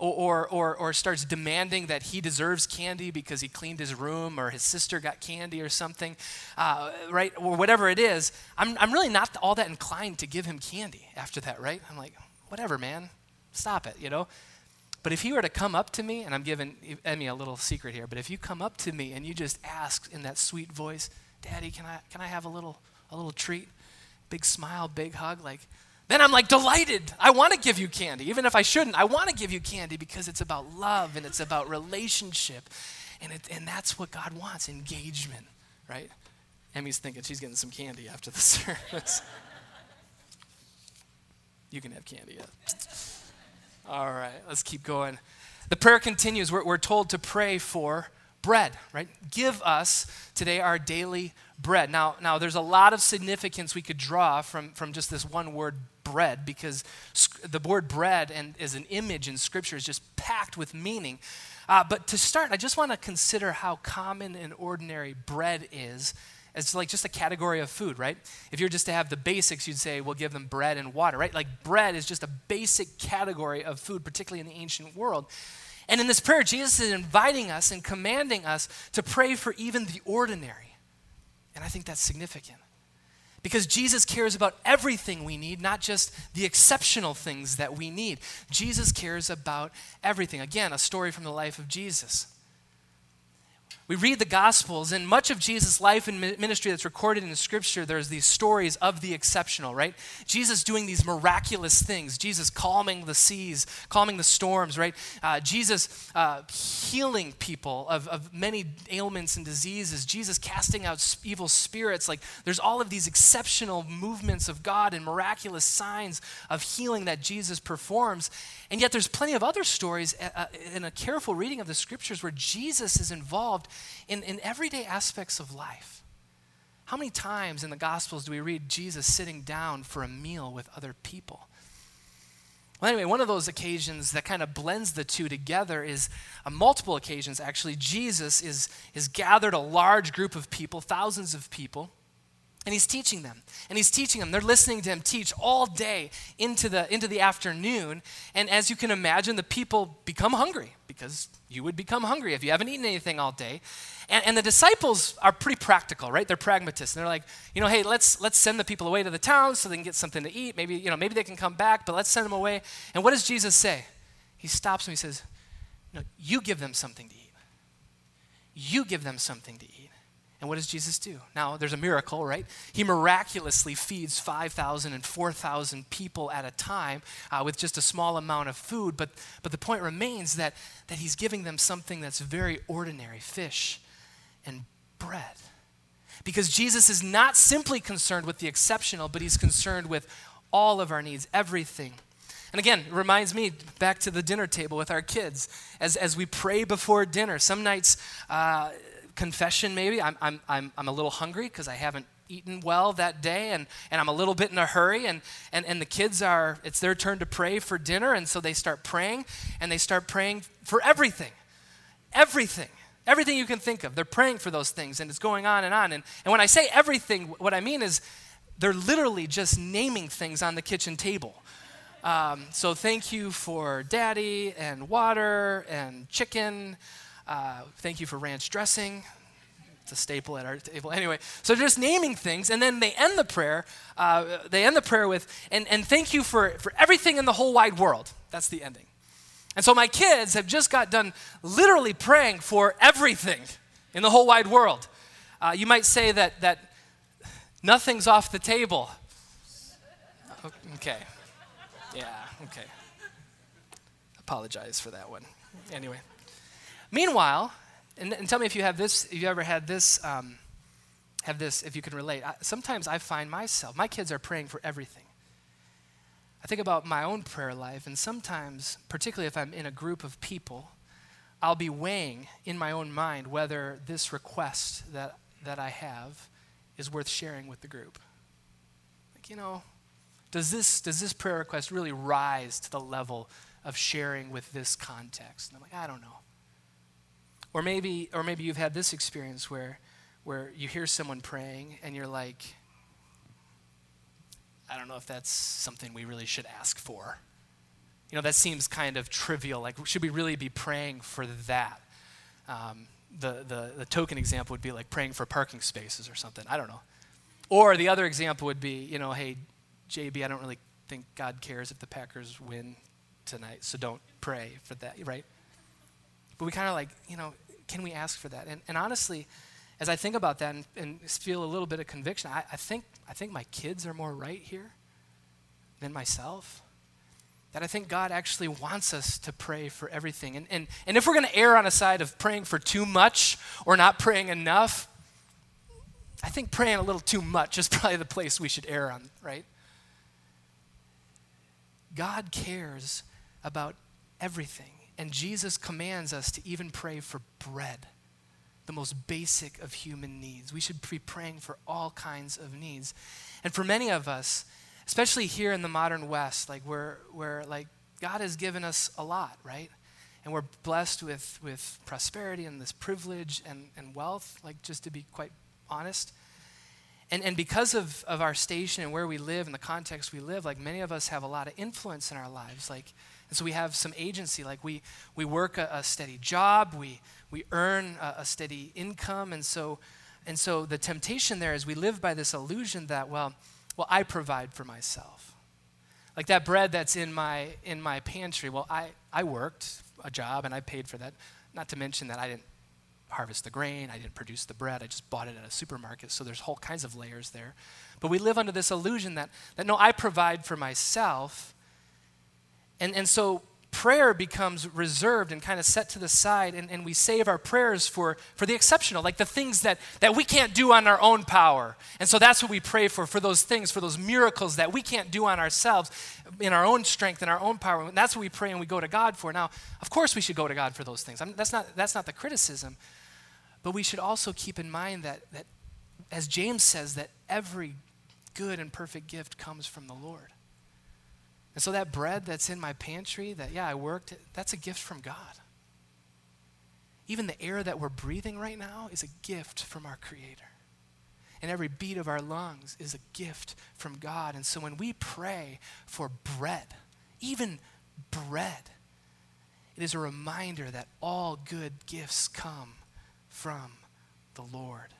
or, or, or, starts demanding that he deserves candy because he cleaned his room or his sister got candy or something, uh, right? Or whatever it is, I'm, I'm really not all that inclined to give him candy after that, right? I'm like, whatever, man, stop it, you know? But if he were to come up to me, and I'm giving Emmy a little secret here, but if you come up to me and you just ask in that sweet voice, Daddy, can I, can I have a little, a little treat? Big smile, big hug, like, then I'm like delighted. I want to give you candy. Even if I shouldn't, I want to give you candy because it's about love and it's about relationship. And, it, and that's what God wants engagement, right? Emmy's thinking she's getting some candy after the *laughs* service. you can have candy, yeah. All right, let's keep going. The prayer continues. We're, we're told to pray for bread, right? Give us today our daily bread. Now, now there's a lot of significance we could draw from, from just this one word bread because the word bread and as an image in scripture is just packed with meaning uh, but to start i just want to consider how common and ordinary bread is as like just a category of food, right? If you're just to have the basics, you'd say, we'll give them bread and water, right? Like bread is just a basic category of food, particularly in the ancient world. And in this prayer, Jesus is inviting us and commanding us to pray for even the ordinary. And I think that's significant. Because Jesus cares about everything we need, not just the exceptional things that we need. Jesus cares about everything. Again, a story from the life of Jesus. We read the Gospels, and much of Jesus' life and ministry that's recorded in the Scripture, there's these stories of the exceptional, right? Jesus doing these miraculous things. Jesus calming the seas, calming the storms, right? Uh, Jesus uh, healing people of, of many ailments and diseases. Jesus casting out evil spirits. Like, there's all of these exceptional movements of God and miraculous signs of healing that Jesus performs. And yet, there's plenty of other stories uh, uh in a careful reading of the Scriptures where Jesus is involved in, in everyday aspects of life. How many times in the Gospels do we read Jesus sitting down for a meal with other people? Well, anyway, one of those occasions that kind of blends the two together is uh, multiple occasions, actually. Jesus is, is gathered a large group of people, thousands of people, and he's teaching them. And he's teaching them. They're listening to him teach all day into the, into the afternoon. And as you can imagine, the people become hungry because you would become hungry if you haven't eaten anything all day. And, and the disciples are pretty practical, right? They're pragmatists. And they're like, you know, hey, let's, let's send the people away to the town so they can get something to eat. Maybe, you know, maybe they can come back, but let's send them away. And what does Jesus say? He stops them. He says, no, you give them something to eat. You give them something to eat. And what does Jesus do? Now, there's a miracle, right? He miraculously feeds 5,000 and 4,000 people at a time uh, with just a small amount of food. But, but the point remains that, that he's giving them something that's very ordinary fish and bread. Because Jesus is not simply concerned with the exceptional, but he's concerned with all of our needs, everything. And again, it reminds me back to the dinner table with our kids as, as we pray before dinner. Some nights, uh, confession maybe. I'm, I'm, I'm, I'm a little hungry because I haven't eaten well that day and, and I'm a little bit in a hurry and, and, and the kids are, it's their turn to pray for dinner and so they start praying and they start praying for everything. Everything. Everything you can think of. They're praying for those things and it's going on and on. And, and when I say everything, what I mean is they're literally just naming things on the kitchen table. Um, so thank you for daddy and water and chicken. Uh, thank you for ranch dressing. It's a staple at our table. Anyway, so just naming things, and then they end the prayer. Uh, they end the prayer with, and, and thank you for, for everything in the whole wide world. That's the ending. And so my kids have just got done literally praying for everything in the whole wide world. Uh, you might say that, that nothing's off the table. Okay. Yeah, okay. Apologize for that one. Anyway. Meanwhile, and, and, tell me if you have this, if you ever had this, um, have this, if you can relate. I, sometimes I find myself, my kids are praying for everything. I think about my own prayer life, and sometimes, particularly if I'm in a group of people, I'll be weighing in my own mind whether this request that, that I have is worth sharing with the group. Like, you know, does this, does this prayer request really rise to the level of sharing with this context? And I'm like, I don't know. Or maybe, or maybe you've had this experience where, where you hear someone praying and you're like, I don't know if that's something we really should ask for. You know, that seems kind of trivial. Like, should we really be praying for that? Um, the, the, the token example would be like praying for parking spaces or something. I don't know. Or the other example would be, you know, hey, JB, I don't really think God cares if the Packers win tonight, so don't pray for that, right? But we kind of like, you know, can we ask for that? And, and honestly, as I think about that and, and feel a little bit of conviction, I, I, think, I think my kids are more right here than myself. That I think God actually wants us to pray for everything. And, and, and if we're going to err on a side of praying for too much or not praying enough, I think praying a little too much is *laughs* probably the place we should err on, right? God cares about everything. And Jesus commands us to even pray for bread, the most basic of human needs. We should be praying for all kinds of needs. And for many of us, especially here in the modern West, like where like God has given us a lot, right? And we're blessed with, with prosperity and this privilege and, and wealth, like just to be quite honest. and, and because of, of our station and where we live and the context we live, like many of us have a lot of influence in our lives. Like, and so we have some agency. Like we, we work a, a steady job, we, we earn a, a steady income. And so, and so the temptation there is we live by this illusion that, well, well, I provide for myself. Like that bread that's in my, in my pantry, well, I, I worked a job and I paid for that. Not to mention that I didn't harvest the grain, I didn't produce the bread, I just bought it at a supermarket. So there's whole kinds of layers there. But we live under this illusion that, that no, I provide for myself. And, and so prayer becomes reserved and kind of set to the side, and, and we save our prayers for, for the exceptional, like the things that, that we can't do on our own power. And so that's what we pray for, for those things, for those miracles that we can't do on ourselves, in our own strength, in our own power. And that's what we pray and we go to God for. Now, of course, we should go to God for those things. I mean, that's, not, that's not the criticism. But we should also keep in mind that, that, as James says, that every good and perfect gift comes from the Lord. And so that bread that's in my pantry, that, yeah, I worked, that's a gift from God. Even the air that we're breathing right now is a gift from our Creator. And every beat of our lungs is a gift from God. And so when we pray for bread, even bread, it is a reminder that all good gifts come from the Lord.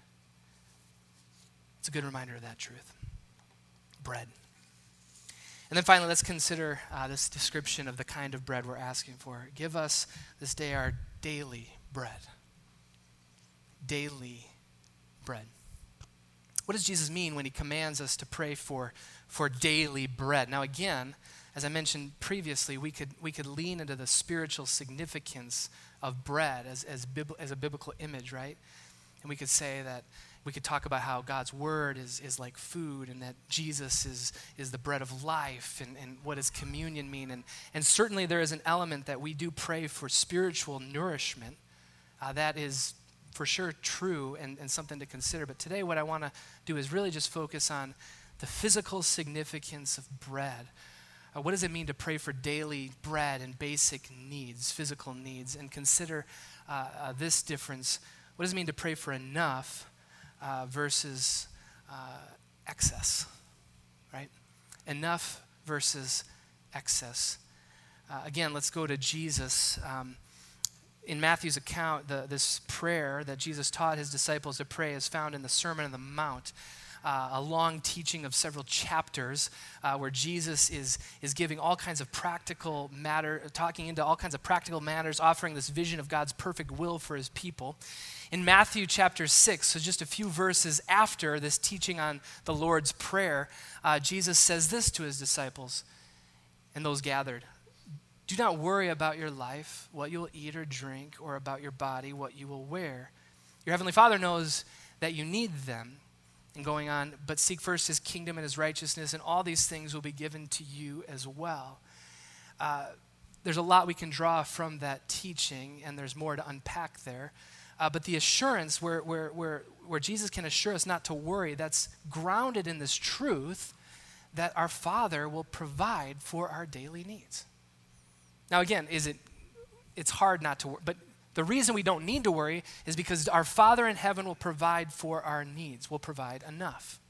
It's a good reminder of that truth. Bread. And then finally, let's consider uh, this description of the kind of bread we're asking for. Give us this day our daily bread. Daily bread. What does Jesus mean when he commands us to pray for, for daily bread? Now, again, as I mentioned previously, we could, we could lean into the spiritual significance of bread as, as, as a biblical image, right? And we could say that we could talk about how God's word is, is like food and that Jesus is, is the bread of life and, and what does communion mean. And, and certainly there is an element that we do pray for spiritual nourishment. Uh, that is for sure true and, and something to consider. But today, what I want to do is really just focus on the physical significance of bread. Uh, what does it mean to pray for daily bread and basic needs, physical needs, and consider uh, uh, this difference? What does it mean to pray for enough uh, versus uh, excess, right? Enough versus excess. Uh, again, let's go to Jesus. Um, in Matthew's account, the, this prayer that Jesus taught his disciples to pray is found in the Sermon on the Mount uh, a long teaching of several chapters uh, where Jesus is, is giving all kinds of practical matter, talking into all kinds of practical matters, offering this vision of God's perfect will for his people. In Matthew chapter 6, so just a few verses after this teaching on the Lord's Prayer, uh, Jesus says this to his disciples and those gathered Do not worry about your life, what you will eat or drink, or about your body, what you will wear. Your Heavenly Father knows that you need them and going on, but seek first his kingdom and his righteousness, and all these things will be given to you as well. Uh, there's a lot we can draw from that teaching, and there's more to unpack there. Uh, but the assurance where, where, where, where Jesus can assure us not to worry, that's grounded in this truth that our Father will provide for our daily needs. Now, again, is it, it's hard not to worry, but the reason we don't need to worry is because our Father in heaven will provide for our needs, will provide enough.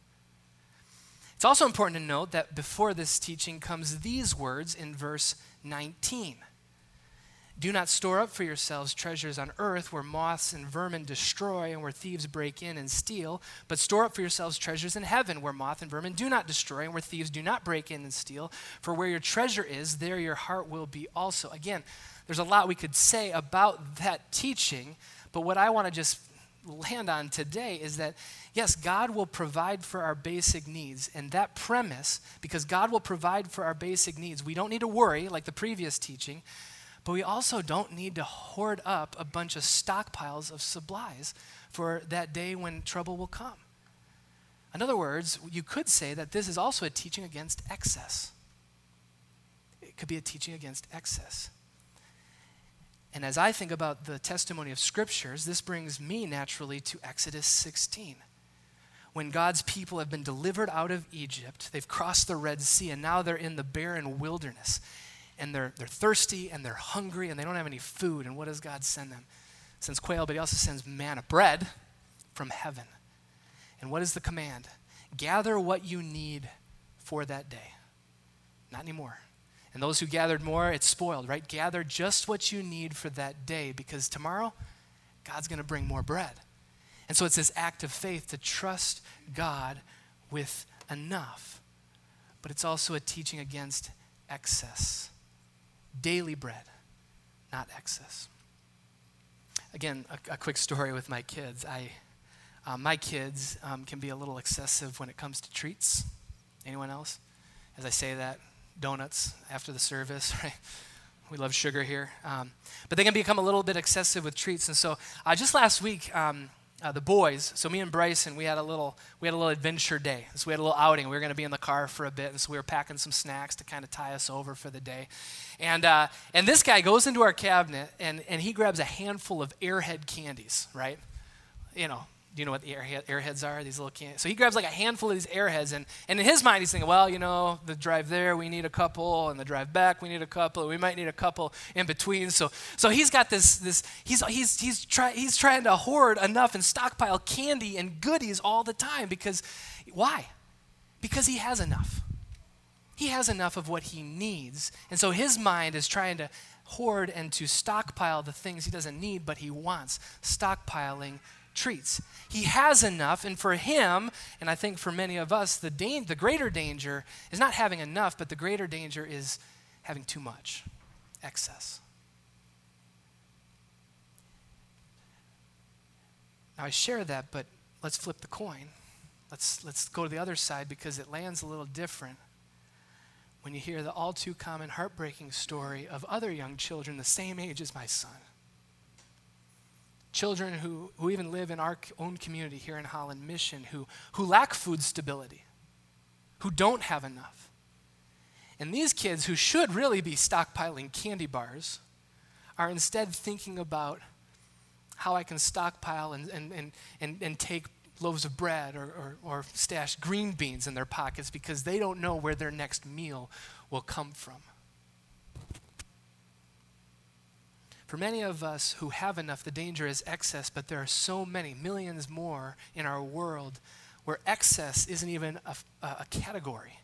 It's also important to note that before this teaching comes these words in verse 19. Do not store up for yourselves treasures on earth where moths and vermin destroy and where thieves break in and steal, but store up for yourselves treasures in heaven where moth and vermin do not destroy and where thieves do not break in and steal. For where your treasure is, there your heart will be also. Again, there's a lot we could say about that teaching, but what I want to just land on today is that yes, God will provide for our basic needs. And that premise, because God will provide for our basic needs, we don't need to worry like the previous teaching, but we also don't need to hoard up a bunch of stockpiles of supplies for that day when trouble will come. In other words, you could say that this is also a teaching against excess. It could be a teaching against excess. And as I think about the testimony of scriptures, this brings me naturally to Exodus 16. When God's people have been delivered out of Egypt, they've crossed the Red Sea, and now they're in the barren wilderness. And they're, they're thirsty and they're hungry and they don't have any food. And what does God send them? Sends quail, but He also sends manna, bread from heaven. And what is the command? gather what you need for that day. Not anymore. And those who gathered more, it's spoiled, right? Gather just what you need for that day because tomorrow, God's going to bring more bread. And so it's this act of faith to trust God with enough. But it's also a teaching against excess. Daily bread, not excess. Again, a, a quick story with my kids. I, uh, my kids um, can be a little excessive when it comes to treats. Anyone else? As I say that, donuts after the service, *laughs* right? We love sugar here. Um, but they can become a little bit excessive with treats. And so uh, just last week, um, uh, the boys, so me and Bryson, we had a little, we had a little adventure day. So we had a little outing. We were going to be in the car for a bit, and so we were packing some snacks to kind of tie us over for the day. And uh, and this guy goes into our cabinet and and he grabs a handful of Airhead candies, right? You know, do you know what the airhead, airheads are? These little candies. So he grabs like a handful of these airheads, and, and in his mind, he's thinking, well, you know, the drive there, we need a couple, and the drive back, we need a couple, we might need a couple in between. So, so he's got this, this he's, he's, he's, try, he's trying to hoard enough and stockpile candy and goodies all the time because, why? Because he has enough. He has enough of what he needs. And so his mind is trying to hoard and to stockpile the things he doesn't need, but he wants, stockpiling treats. He has enough, and for him, and I think for many of us, the, da- the greater danger is not having enough, but the greater danger is having too much, excess. Now, I share that, but let's flip the coin. Let's, let's go to the other side because it lands a little different when you hear the all too common heartbreaking story of other young children the same age as my son children who, who even live in our own community here in Holland Michigan who, who lack food stability, who don't have enough. And these kids who should really be stockpiling candy bars are instead thinking about how I can stockpile and, and, and, and, and take loaves of bread or, or, or stash green beans in their pockets because they don't know where their next meal will come from. For many of us who have enough, the danger is excess, but there are so many, millions more in our world where excess isn't even a, a, category.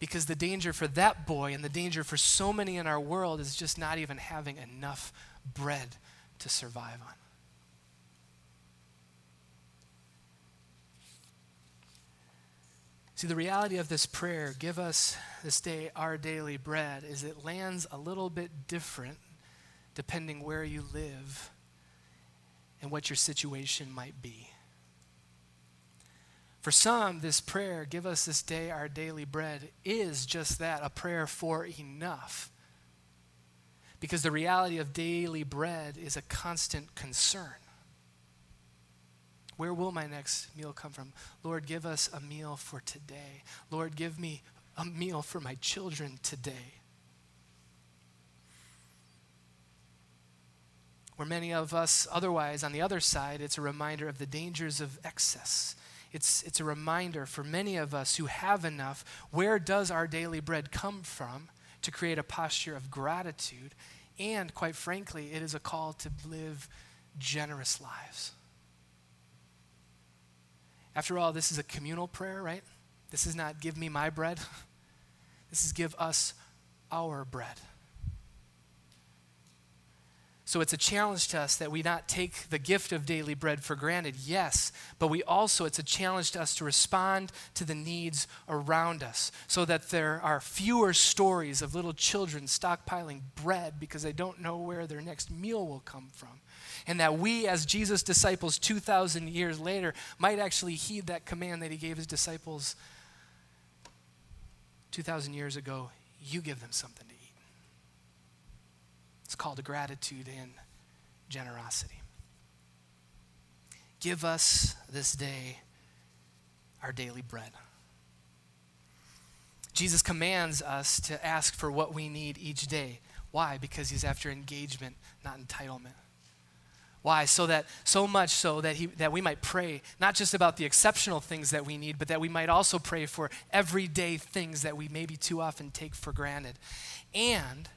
Because the danger for that boy and the danger for so many in our world is just not even having enough bread to survive on. See, the reality of this prayer, give us this day our daily bread, is it lands a little bit different depending where you live and what your situation might be. For some, this prayer, give us this day our daily bread, is just that a prayer for enough. Because the reality of daily bread is a constant concern. Where will my next meal come from? Lord, give us a meal for today. Lord, give me a meal for my children today. Where many of us, otherwise, on the other side, it's a reminder of the dangers of excess. It's, it's a reminder for many of us who have enough where does our daily bread come from to create a posture of gratitude? And quite frankly, it is a call to live generous lives. After all, this is a communal prayer, right? This is not give me my bread. *laughs* This is give us our bread. So it's a challenge to us that we not take the gift of daily bread for granted, yes, but we also, it's a challenge to us to respond to the needs around us so that there are fewer stories of little children stockpiling bread because they don't know where their next meal will come from. And that we, as Jesus' disciples 2,000 years later, might actually heed that command that he gave his disciples 2,000 years ago you give them something to eat. It's called gratitude and generosity. Give us this day our daily bread. Jesus commands us to ask for what we need each day. Why? Because he's after engagement, not entitlement. Why? So that so much so that he that we might pray not just about the exceptional things that we need, but that we might also pray for everyday things that we maybe too often take for granted. And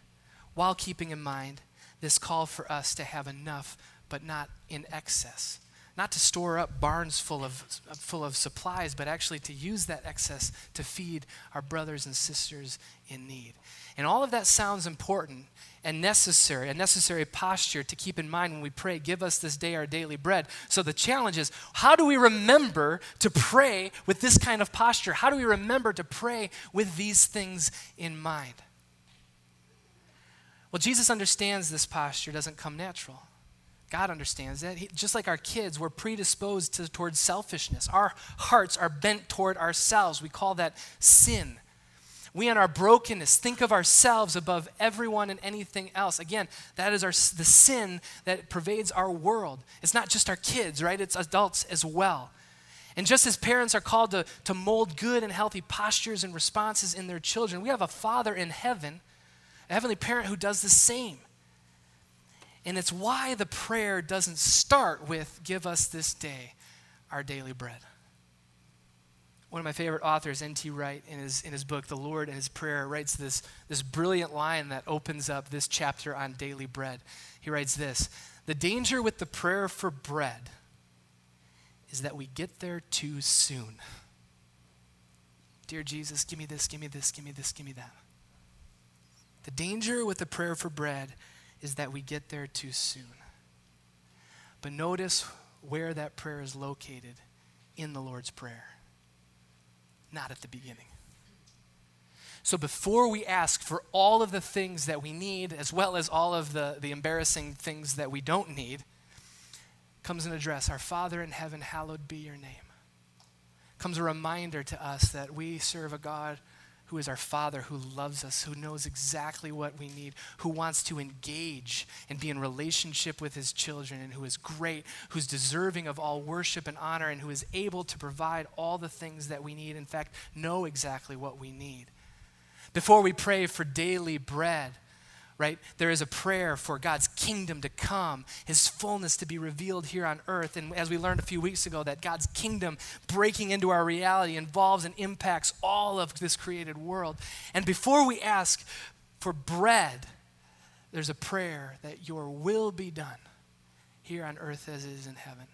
while keeping in mind this call for us to have enough, but not in excess. not to store up barns full of, full of supplies, but actually to use that excess to feed our brothers and sisters in need. And all of that sounds important and necessary, a necessary posture to keep in mind when we pray, Give us this day our daily bread. So the challenge is how do we remember to pray with this kind of posture? How do we remember to pray with these things in mind? Well, Jesus understands this posture doesn't come natural. God understands that. He, just like our kids, we're predisposed to, towards selfishness. Our hearts are bent toward ourselves. We call that sin. We, in our brokenness, think of ourselves above everyone and anything else. Again, that is our, the sin that pervades our world. It's not just our kids, right? It's adults as well. And just as parents are called to, to mold good and healthy postures and responses in their children, we have a Father in heaven, a heavenly parent who does the same. And it's why the prayer doesn't start with, Give us this day our daily bread. One of my favorite authors, N.T. Wright, in his, in his book, The Lord and His Prayer, writes this, this brilliant line that opens up this chapter on daily bread. He writes this The danger with the prayer for bread is that we get there too soon. Dear Jesus, give me this, give me this, give me this, give me that. The danger with the prayer for bread is that we get there too soon. But notice where that prayer is located in the Lord's Prayer, not at the beginning. So before we ask for all of the things that we need, as well as all of the, the embarrassing things that we don't need, comes an address Our Father in heaven, hallowed be your name. Comes a reminder to us that we serve a God who is our Father, who loves us, who knows exactly what we need, who wants to engage and be in relationship with his children, and who is great, who's deserving of all worship and honor, and who is able to provide all the things that we need. In fact, know exactly what we need. Before we pray for daily bread, right? There is a prayer for God's kingdom to come, his fullness to be revealed here on earth. And as we learned a few weeks ago, that God's kingdom breaking into our reality involves and impacts all of this created world. And before we ask for bread, there's a prayer that your will be done here on earth as it is in heaven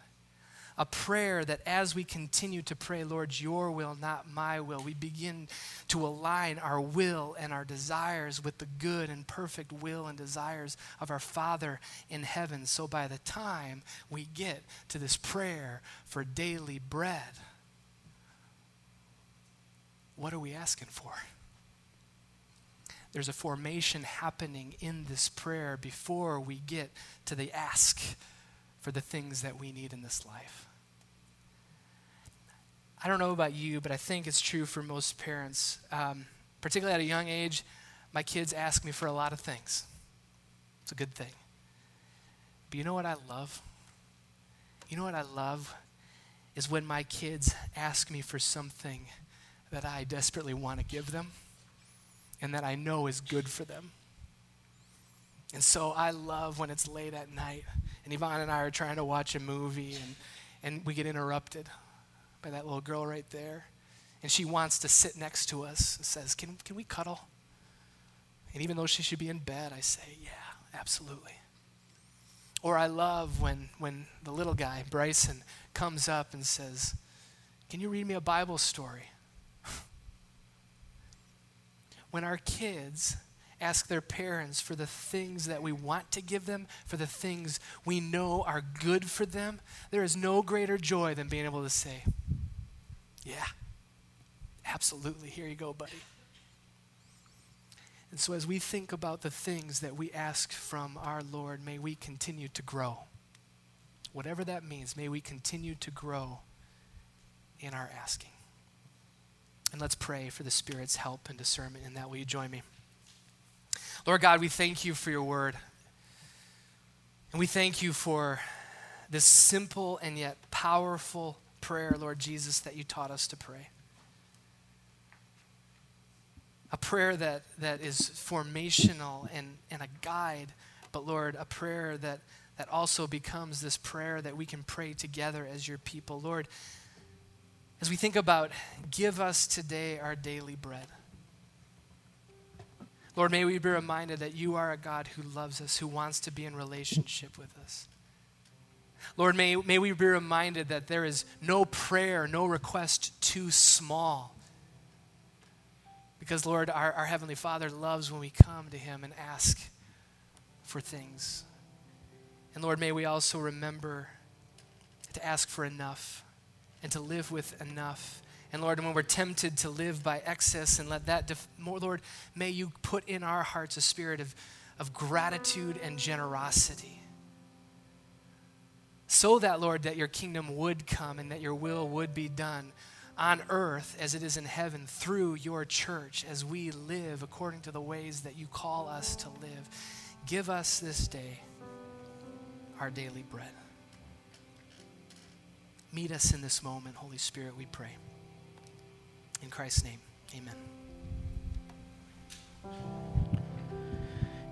a prayer that as we continue to pray, Lord, your will, not my will, we begin to align our will and our desires with the good and perfect will and desires of our Father in heaven. So by the time we get to this prayer for daily bread, what are we asking for? There's a formation happening in this prayer before we get to the ask for the things that we need in this life. I don't know about you, but I think it's true for most parents. Um, particularly at a young age, my kids ask me for a lot of things. It's a good thing. But you know what I love? You know what I love? Is when my kids ask me for something that I desperately want to give them and that I know is good for them. And so I love when it's late at night and Yvonne and I are trying to watch a movie and, and we get interrupted by that little girl right there. And she wants to sit next to us and says, Can, can we cuddle? And even though she should be in bed, I say, Yeah, absolutely. Or I love when, when the little guy, Bryson, comes up and says, Can you read me a Bible story? *laughs* when our kids ask their parents for the things that we want to give them, for the things we know are good for them, there is no greater joy than being able to say, Yeah, absolutely. Here you go, buddy. And so, as we think about the things that we ask from our Lord, may we continue to grow. Whatever that means, may we continue to grow in our asking. And let's pray for the Spirit's help and discernment in that. Will you join me? Lord God, we thank you for your word. And we thank you for this simple and yet powerful prayer, Lord Jesus, that you taught us to pray. A prayer that, that is formational and, and a guide, but Lord, a prayer that, that also becomes this prayer that we can pray together as your people. Lord, as we think about give us today our daily bread. Lord, may we be reminded that you are a God who loves us, who wants to be in relationship with us. Lord, may, may we be reminded that there is no prayer, no request too small. Because, Lord, our, our Heavenly Father loves when we come to Him and ask for things. And Lord, may we also remember to ask for enough and to live with enough. And Lord, when we're tempted to live by excess and let that, def- more, Lord, may you put in our hearts a spirit of, of gratitude and generosity. So that, Lord, that your kingdom would come and that your will would be done on earth as it is in heaven through your church as we live according to the ways that you call us to live. Give us this day our daily bread. Meet us in this moment, Holy Spirit, we pray. In Christ's name, amen.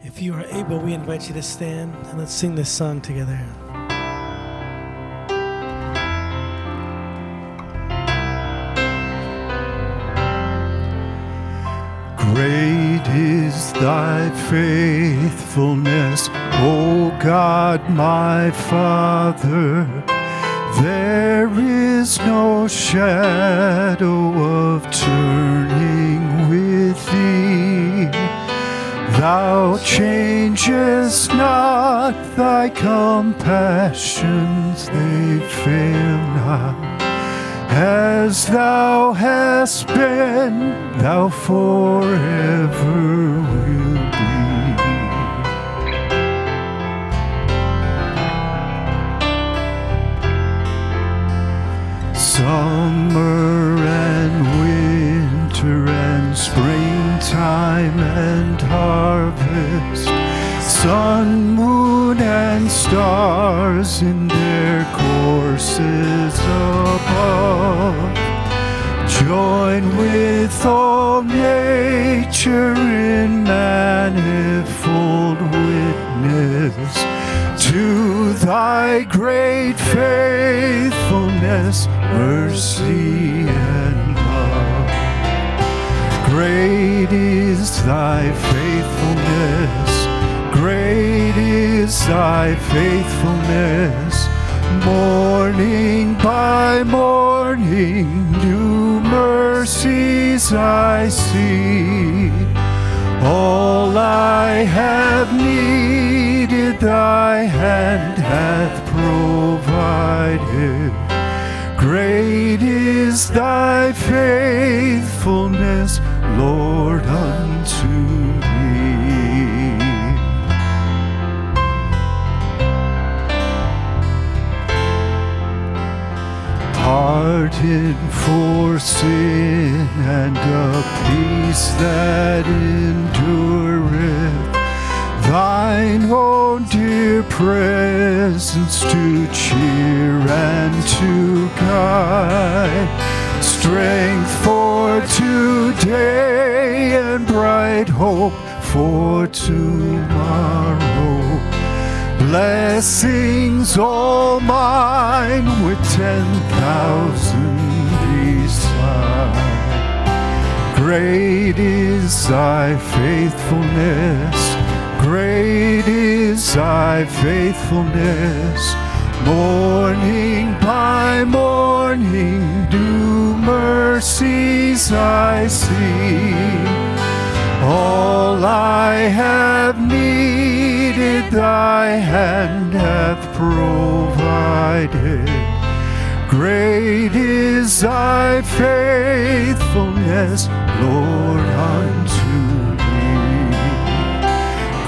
If you are able, we invite you to stand and let's sing this song together. Great is thy faithfulness, O God my Father. There is no shadow of turning with thee. Thou changest not thy compassions, they fail not. As thou hast been, thou forever wilt Summer and winter and springtime and harvest, sun, moon, and stars in their courses above. Join with all nature in manifold witness to thy great faithfulness, mercy, and love. Great is thy faithfulness, great is thy faithfulness. Morning by morning, new mercies I see. All I have needed, thy hand hath provided. Great is thy faithfulness, Lord, unto me. Pardon for sin and a peace that endureth. Thine own dear presence to cheer and to guide. Strength for today and bright hope for tomorrow. Blessings all mine with ten thousand beside. Great is thy faithfulness, great is thy faithfulness. Morning by morning, new mercies I see. All I have needed, thy hand hath provided. Great is thy faithfulness, Lord, unto me.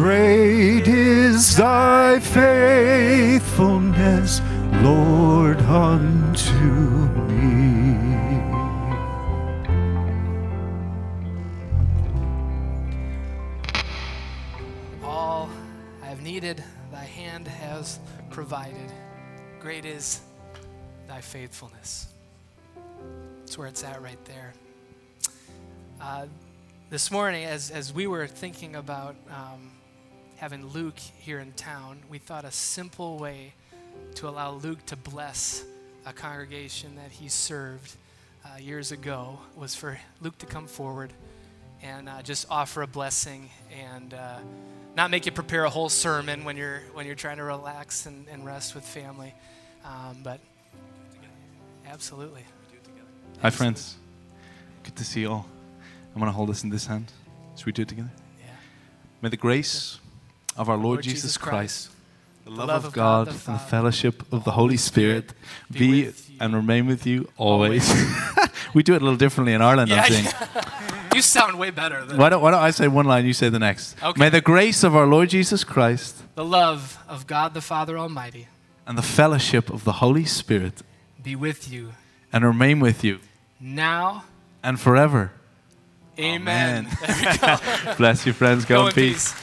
Great is thy faithfulness, Lord, unto me. All I have needed, thy hand has provided. Great is thy faithfulness. That's where it's at right there. Uh, this morning, as, as we were thinking about um, having Luke here in town, we thought a simple way to allow Luke to bless a congregation that he served uh, years ago was for Luke to come forward and uh, just offer a blessing and uh, not make you prepare a whole sermon when you're when you're trying to relax and, and rest with family, um, but absolutely. Hi, friends. Good to see you all. I'm going to hold this in this hand. Should we do it together? Yeah. May the grace of our Lord, Jesus Christ, the love, of God, and the fellowship of the Holy Spirit be and remain with you always. *laughs* we do it a little differently in Ireland, Yeah, I think. *laughs* You sound way better than Why don't, why don't I say one line, you say the next? Okay. May the grace of our Lord Jesus Christ the love of God the Father Almighty and the fellowship of the Holy Spirit be with you and remain with you now. and forever. Amen. *laughs* Bless you, friends. Go, Go in in peace. peace.